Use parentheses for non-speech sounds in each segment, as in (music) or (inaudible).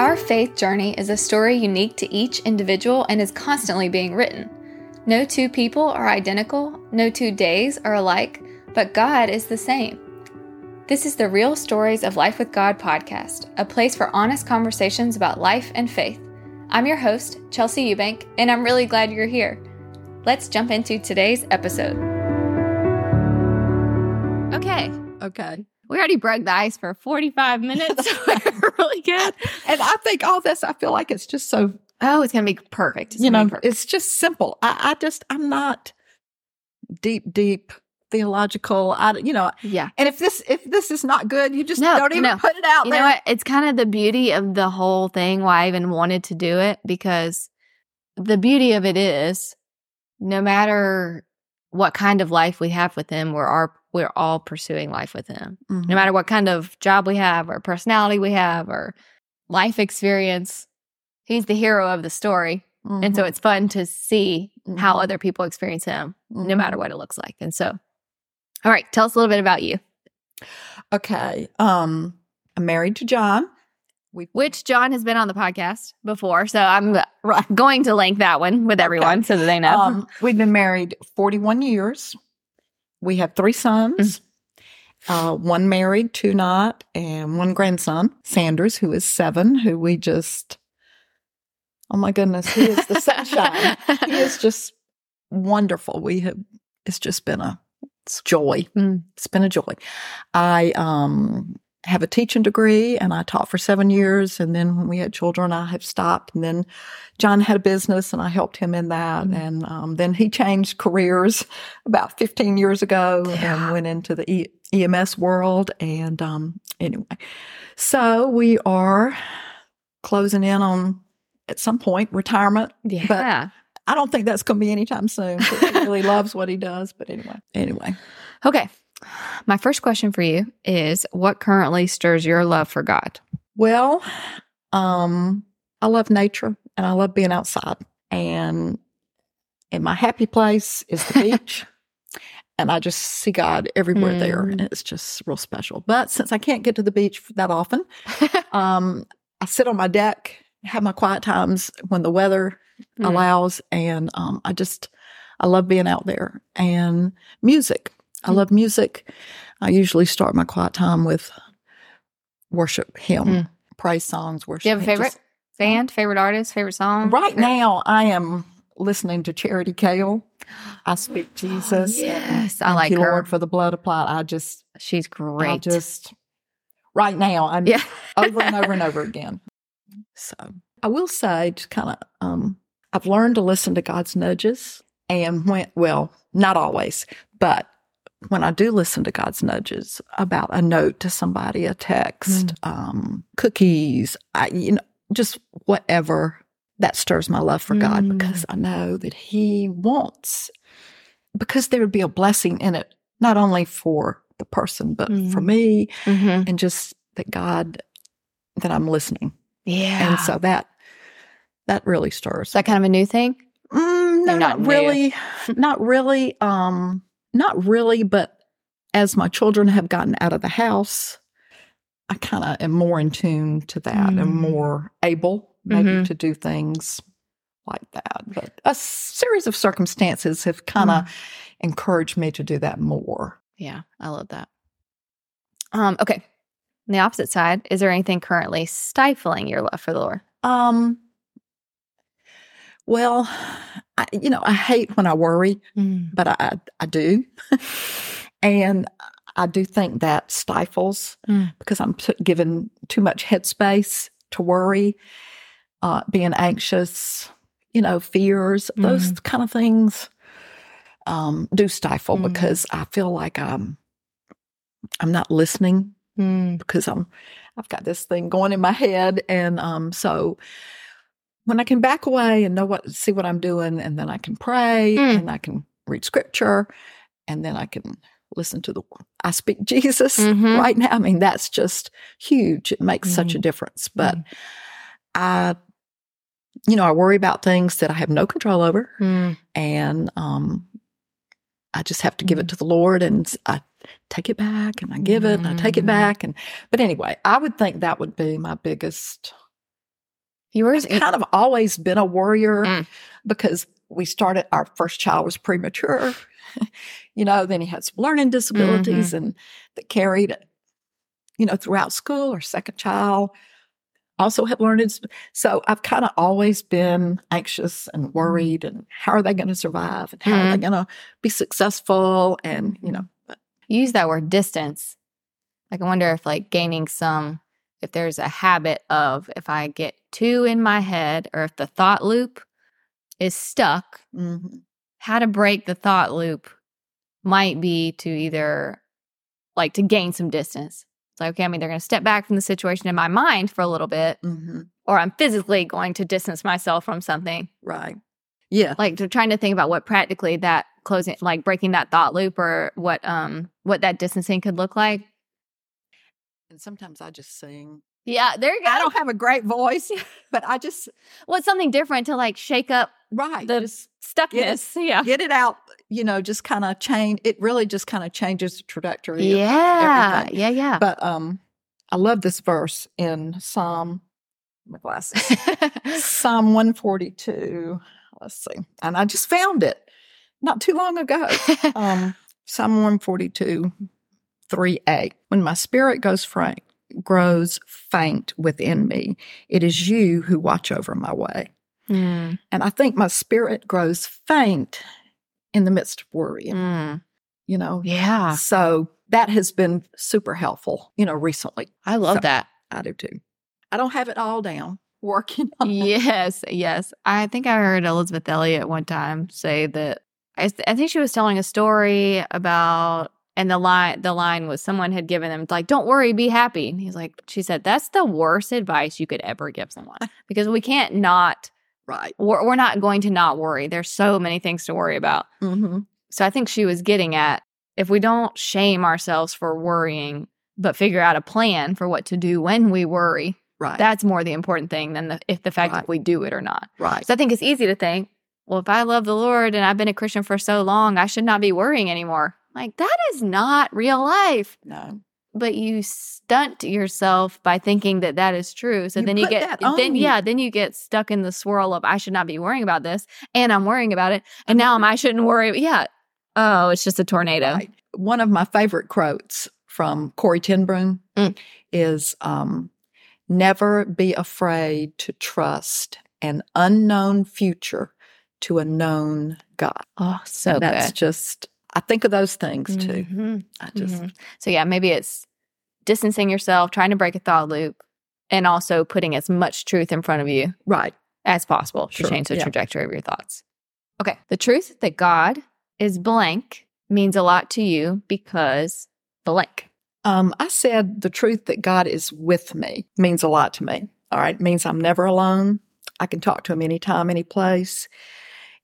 Our faith journey is a story unique to each individual and is constantly being written. No two people are identical, no two days are alike, but God is the same. This is the Real Stories of Life with God podcast, a place for honest conversations about life and faith. I'm your host, Chelsea Eubank, and I'm really glad you're here. Let's jump into today's episode. Okay, Okay. We already broke the ice for 45 minutes. (laughs) We're really good. And I think all this, I feel like it's just so, Oh, it's going to be perfect. It's you know, perfect. it's just simple. I, I just, I'm not deep, deep theological. I, you know, yeah. and if this, if this is not good, you just No, don't even no. put it out You there. know what? It's kind of the beauty of the whole thing why I even wanted to do it because the beauty of it is no matter what kind of life we have with him, we're our, we're all pursuing life with him. Mhm. No matter what kind of job we have or personality we have or life experience, he's the hero of the story. And so Mhm. it's fun to see how Mhm. other people experience him, no matter what it looks like. And so, all right, tell us a little bit about you. Okay. Um, I'm married to John. We, which John has been on the podcast before. So I'm going to link that one with everyone so that they know. um, we've been married 41 years. We have three sons. Uh, one married, two not, and one grandson, Sanders, who is seven, who we just, oh my goodness, he is the sunshine. (laughs) he is just wonderful. We have, it's just been a it's joy. Mm. It's been a joy. I um, have a teaching degree and I taught for seven years. And then when we had children, I have stopped. And then John had a business and I helped him in that. Mm. And um, then he changed careers (laughs) about 15 years ago Yeah. and went into the e- EMS world. And um, anyway, so we are closing in on at some point retirement. yeah. But I don't think that's going to be anytime soon. He really (laughs) loves what he does. But anyway, anyway. okay. My first question for you is what currently stirs your love for God? Well, um, I love nature and I love being outside. And and my happy place is the (laughs) beach. and I just see God everywhere there. Mm. And it's just real special. But since I can't get to the beach that often, (laughs) um, I sit on my deck, have my quiet times when the weather Mm. allows. And um, I just, I love being out there and music. I love music. I usually start my quiet time with worship hymn, Mm. praise songs, worship. Do you have a favorite Just- band, favorite artist, favorite song? right now, I am listening to Charity Gayle. I speak (gasps) Jesus. Yes, I like you, her. Lord, for the blood applied. I just, She's I great. just, right now, I'm yeah. over and over and over (laughs) again. So I will say, just kind of, um, I've learned to listen to God's nudges, and when, well, not always, but when I do listen to God's nudges about a note to somebody, a text, um, cookies, I, you know, just whatever that stirs my love for God Mm. because I know that He wants, because there would be a blessing in it, not only for the person, but for Mm. me, Mhm. and just that God, that I'm listening. Yeah. And so that, that really stirs. is that kind of a new thing? Mm, no, not not really. not really. Um, not really. But as my children have gotten out of the house, I kind of am more in tune to that and Mm. more able maybe Mhm. to do things like that. But a series of circumstances have kind of Mm. encouraged me to do that more. Yeah, I love that. Um, okay. On the opposite side, is there anything currently stifling your love for the Lord? Um, well, I, you know, I hate when I worry. but I, I do. and I do think that stifles Mm. because I'm t- given too much headspace to worry, uh, being anxious, you know, fears, those kind of things um, do stifle Mm. because I feel like I'm, I'm not listening Mm. because I'm I've got this thing going in my head and um so when I can back away and know what see what I'm doing and then I can pray Mm. and I can read scripture and then I can listen to the I speak (laughs) Jesus Mhm. right now I mean that's just huge it makes such a Mm. difference but I you know I worry about things that I have no control over Mm. and um I just have to give it to the Lord and I take it back and I give it and I take it Mhm. back and but anyway, I would think that would be my biggest Yours, I've kind of always been a worrier Mm. because we started, our first child was premature. (laughs) you know, then he had some learning disabilities Mm-hmm. and that carried, you know, throughout school. Our second child also had learning. So I've kind of always been anxious Mm-hmm. and worried and how are they going to survive and how are they going to be successful? And, you know, but you use that word distance. Like I wonder if like gaining some if there's a habit of if I get too in my head or if the thought loop is stuck, mhm. how to break the thought loop might be to either like to gain some distance. It's like, okay, I'm either going to step back from the situation in my mind for a little bit Mhm. or I'm physically going to distance myself from something. right. Yeah. Like to trying to think about what practically that closing like breaking that thought loop or what um what that distancing could look like. And sometimes I just sing. Yeah, there you go. I don't have a great voice, (laughs) but I just, What's something different to like shake up right. the just stuckness? Yeah. get it out, you know, just kind of change. It really just kind of changes the trajectory. Yeah. everything. Yeah. Yeah. But um, I love this verse in Psalm, my glasses, (laughs) Psalm 142. Let's see. And I just found it not too long ago. (laughs) Um, Psalm 142, 3a. When my spirit goes frank, grows faint within me, it is you who watch over my way. Mm, And I think my spirit grows faint in the midst of worrying, mm. you know? Yeah. So that has been super helpful, you know, recently. I love So- that. I do too. I don't have it all down, (laughs) working on it. yes. Yes. I think I heard Elisabeth Elliot one time say that I, I think she was telling a story about and the line the line was someone had given them like don't worry be happy and he's like she said that's the worst advice you could ever give someone (laughs) because we can't not Right. we're, we're not going to not worry there's so many things to worry about Mm-hmm. So I think she was getting at if we don't shame ourselves for worrying, but figure out a plan for what to do when we worry, Right. that's more the important thing than the, if the fact Right. if we do it or not. right. So I think it's easy to think, well, if I love the Lord and I've been a Christian for so long, I should not be worrying anymore. Like that is not real life. no. But you stunt yourself by thinking that that is true. So You then you get then you. yeah, then you get stuck in the swirl of I should not be worrying about this, and I'm worrying about it, and now I'm I shouldn't worry. Yeah. Oh, it's just a tornado. Right. One of my favorite quotes from Corrie ten Boom Mm. is um, Never be afraid to trust an unknown future to a known God. Oh, so That's good. just, I think of those things too. Mhm, I just, mhm. So yeah, maybe it's distancing yourself, trying to break a thought loop, and also putting as much truth in front of you right. as possible to Sure, change the yeah. trajectory of your thoughts. Okay. The truth that God is blank means a lot to you because blank. Um, I said the truth that God is with me means a lot to me. All right. It means I'm never alone. I can talk to him anytime, any place.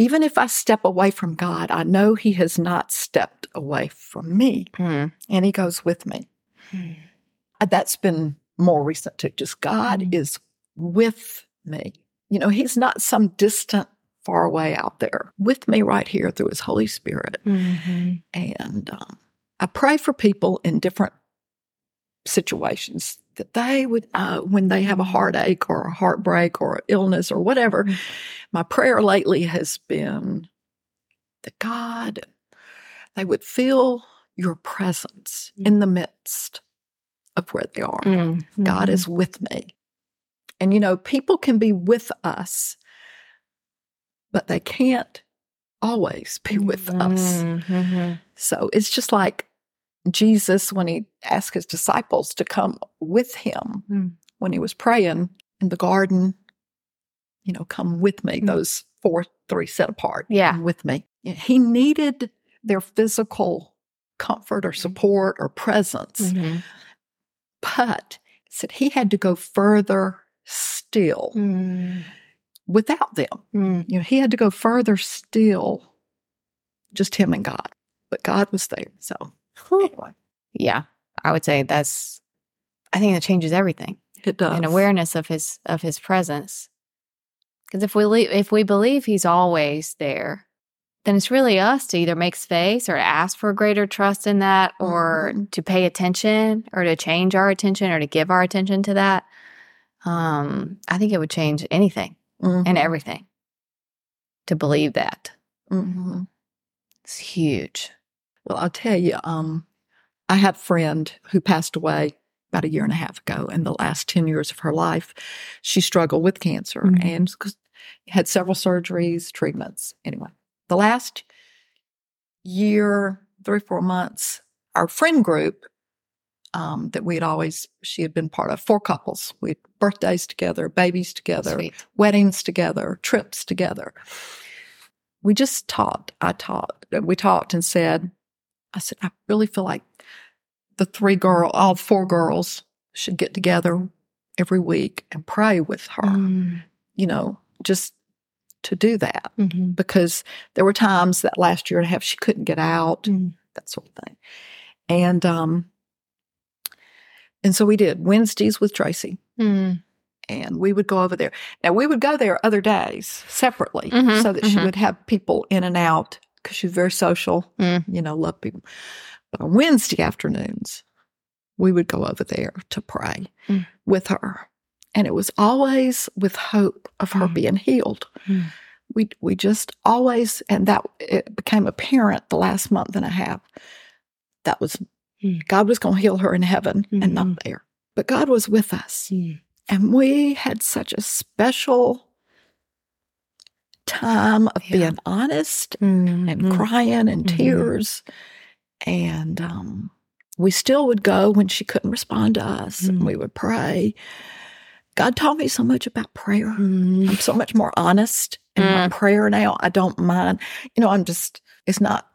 Even if I step away from God, I know he has not stepped away from me Hmm. and he goes with me. Uh, That's been more recent too. Just God Mm. is with me. You know, he's not some distant, far away out there with me right here through his Holy Spirit. Mhm. And um, I pray for people in different situations that they would, uh, when they have a heartache or a heartbreak or illness or whatever, Mhm. my prayer lately has been that God, they would feel your presence in the midst of where they are. Mhm. God is with me. And you know, people can be with us, but they can't always be with us. Mhm. So it's just like Jesus when he asked his disciples to come with him Mm. when he was praying in the garden, you know, come with me, Mm. those four, three set apart. Yeah. with me. He needed their physical comfort or support or presence, Mhm. but said he had to go further still Mm. without them. Mm. You know, he had to go further still, just him and God. But God was there. So Yeah. I would say that's I think that changes everything. it does. an awareness of his of his presence. Because if we if we believe he's always there, then it's really us to either make space or to ask for greater trust in that, or Mhm. to pay attention, or to change our attention, or to give our attention to that. Um, I think it would change anything Mhm. and everything to believe that. Mhm. It's huge. Well, I'll tell you, um, I had a friend who passed away about a year and a half ago. In the last 10 years of her life, she struggled with cancer Mhm. and had several surgeries, treatments. Anyway, the last year, three, four months, our friend group um, that we had always, she had been part of, four couples. We had birthdays together, babies together, Sweet. weddings together, trips together. We just talked. I talked. We talked and said, I said, I really feel like the three girl, all four girls should get together every week and pray with her, Mm. you know, just to do that. Mhm. Because there were times that last year and a half she couldn't get out, Mm. that sort of thing. And, um, and so we did Wednesdays with Tracy Mm. and we would go over there. Now we would go there other days separately Mhm, so that she mhm. would have people in and out because she's very social, Mm. you know, love people. But on Wednesday afternoons, we would go over there to pray Mm. with her. And it was always with hope of her Mm. being healed. Mm. We we just always and that it became apparent the last month and a half that was Mm. God was going to heal her in heaven and Mhm. not there. But God was with us. Mm. And we had such a special time of Yeah. being honest Mm. and crying and Mhm. tears. And um, we still would go when she couldn't respond to us and Mm. we would pray. God taught me so much about prayer. Mm. I'm so much more honest in my prayer now. I don't mind. You know, I'm just, it's not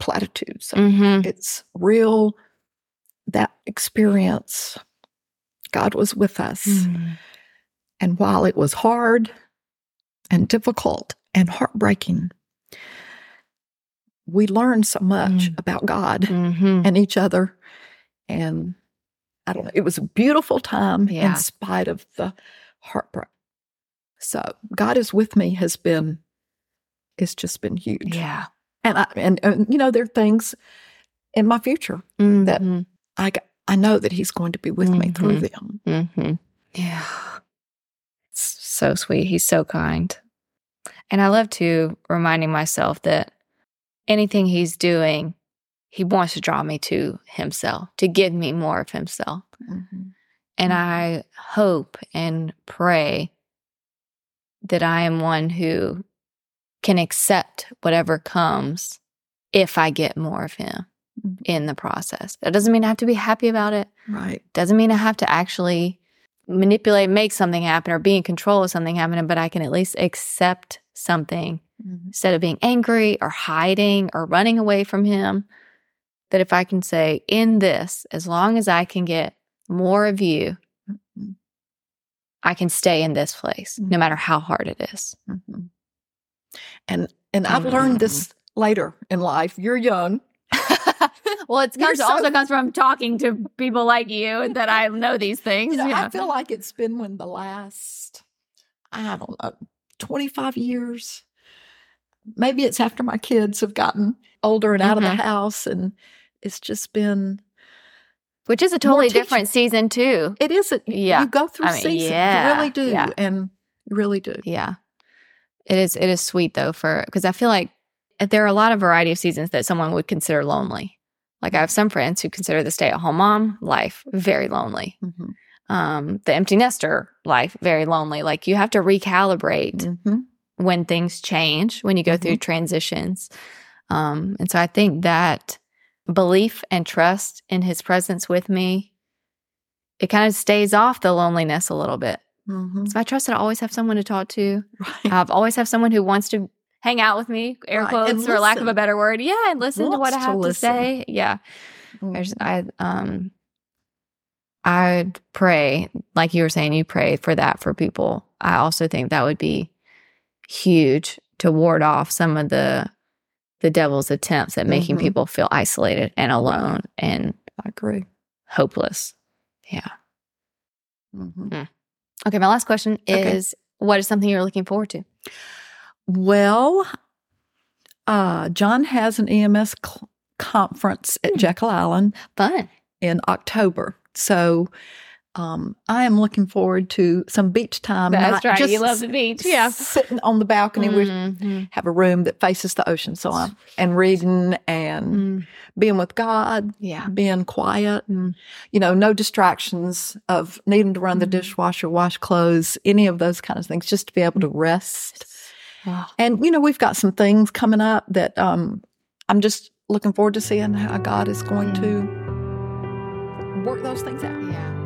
platitudes. Mhm. It's real, that experience. God was with us. Mm. And while it was hard and difficult and heartbreaking, we learned so much Mm. about God Mhm. and each other. And I don't know, it was a beautiful time Yeah. in spite of the heartbreak. So God is with me has been, it's just been huge. Yeah. And I, and, and you know, there are things in my future That- I, I know that he's going to be with me through Mhm. them. Mm-hmm. Yeah. So sweet. He's so kind. And I love to reminding myself that anything he's doing, he wants to draw me to himself, to give me more of himself. Mhm. And Mhm. I hope and pray that I am one who can accept whatever comes if I get more of him Mhm. in the process. That doesn't mean I have to be happy about it. Right. Doesn't mean I have to actually manipulate, make something happen, or be in control of something happening, but I can at least accept something Mhm. instead of being angry or hiding or running away from him. That if I can say, in this, as long as I can get more of you, Mhm. I can stay in this place, no matter how hard it is. Mhm. And and I've learned this later in life. You're young. (laughs) well, it comes, so- also comes from talking to people like you that I know these things. You know, yeah. I feel like it's been when the last, I don't know, 25 years. Maybe it's after my kids have gotten older and out of Mhm. the house. And it's just been, Which is a totally different season, too. it is, a, Yeah. you go through I mean, seasons. yeah, You really do. yeah. And you really do. Yeah. It is it is sweet though for because I feel like there are a lot of variety of seasons that someone would consider lonely. Like I have some friends who consider the stay at home mom life very lonely. Mhm. Um, the empty nester life very lonely. Like you have to recalibrate Mhm. when things change, when you go through transitions. Um, and so I think that belief and trust in his presence with me, it kind of stays off the loneliness a little bit. Mhm. So I trust that I always have someone to talk to. (laughs) Right. I've always have someone who wants to hang out with me, air quotes for lack of a better word. Yeah, and listen to what I Wants to have to, say. Yeah. There's Mhm. I um I'd pray, like you were saying, you pray for that for people. I also think that would be huge to ward off some of the the devil's attempts at making Mhm. people feel isolated and alone and I agree. hopeless. Yeah. Mhm. Okay, my last question Okay. is what is something you're looking forward to? Well, uh, John has an EMS cl- conference at Hmm. Jekyll Island Fun. in October. So um, I am looking forward to some beach time. That's not right. just You love the beach. Yeah. sitting on the balcony. We Mhm. have a room that faces the ocean, so I'm and reading and Mm. being with God, Yeah. being quiet. Mm. You know, no distractions of needing to run the Mhm. dishwasher, wash clothes, any of those kind of things. Just to be able to rest. And you know, we've got some things coming up that um, I'm just looking forward to seeing how God is going to work those things out. yeah.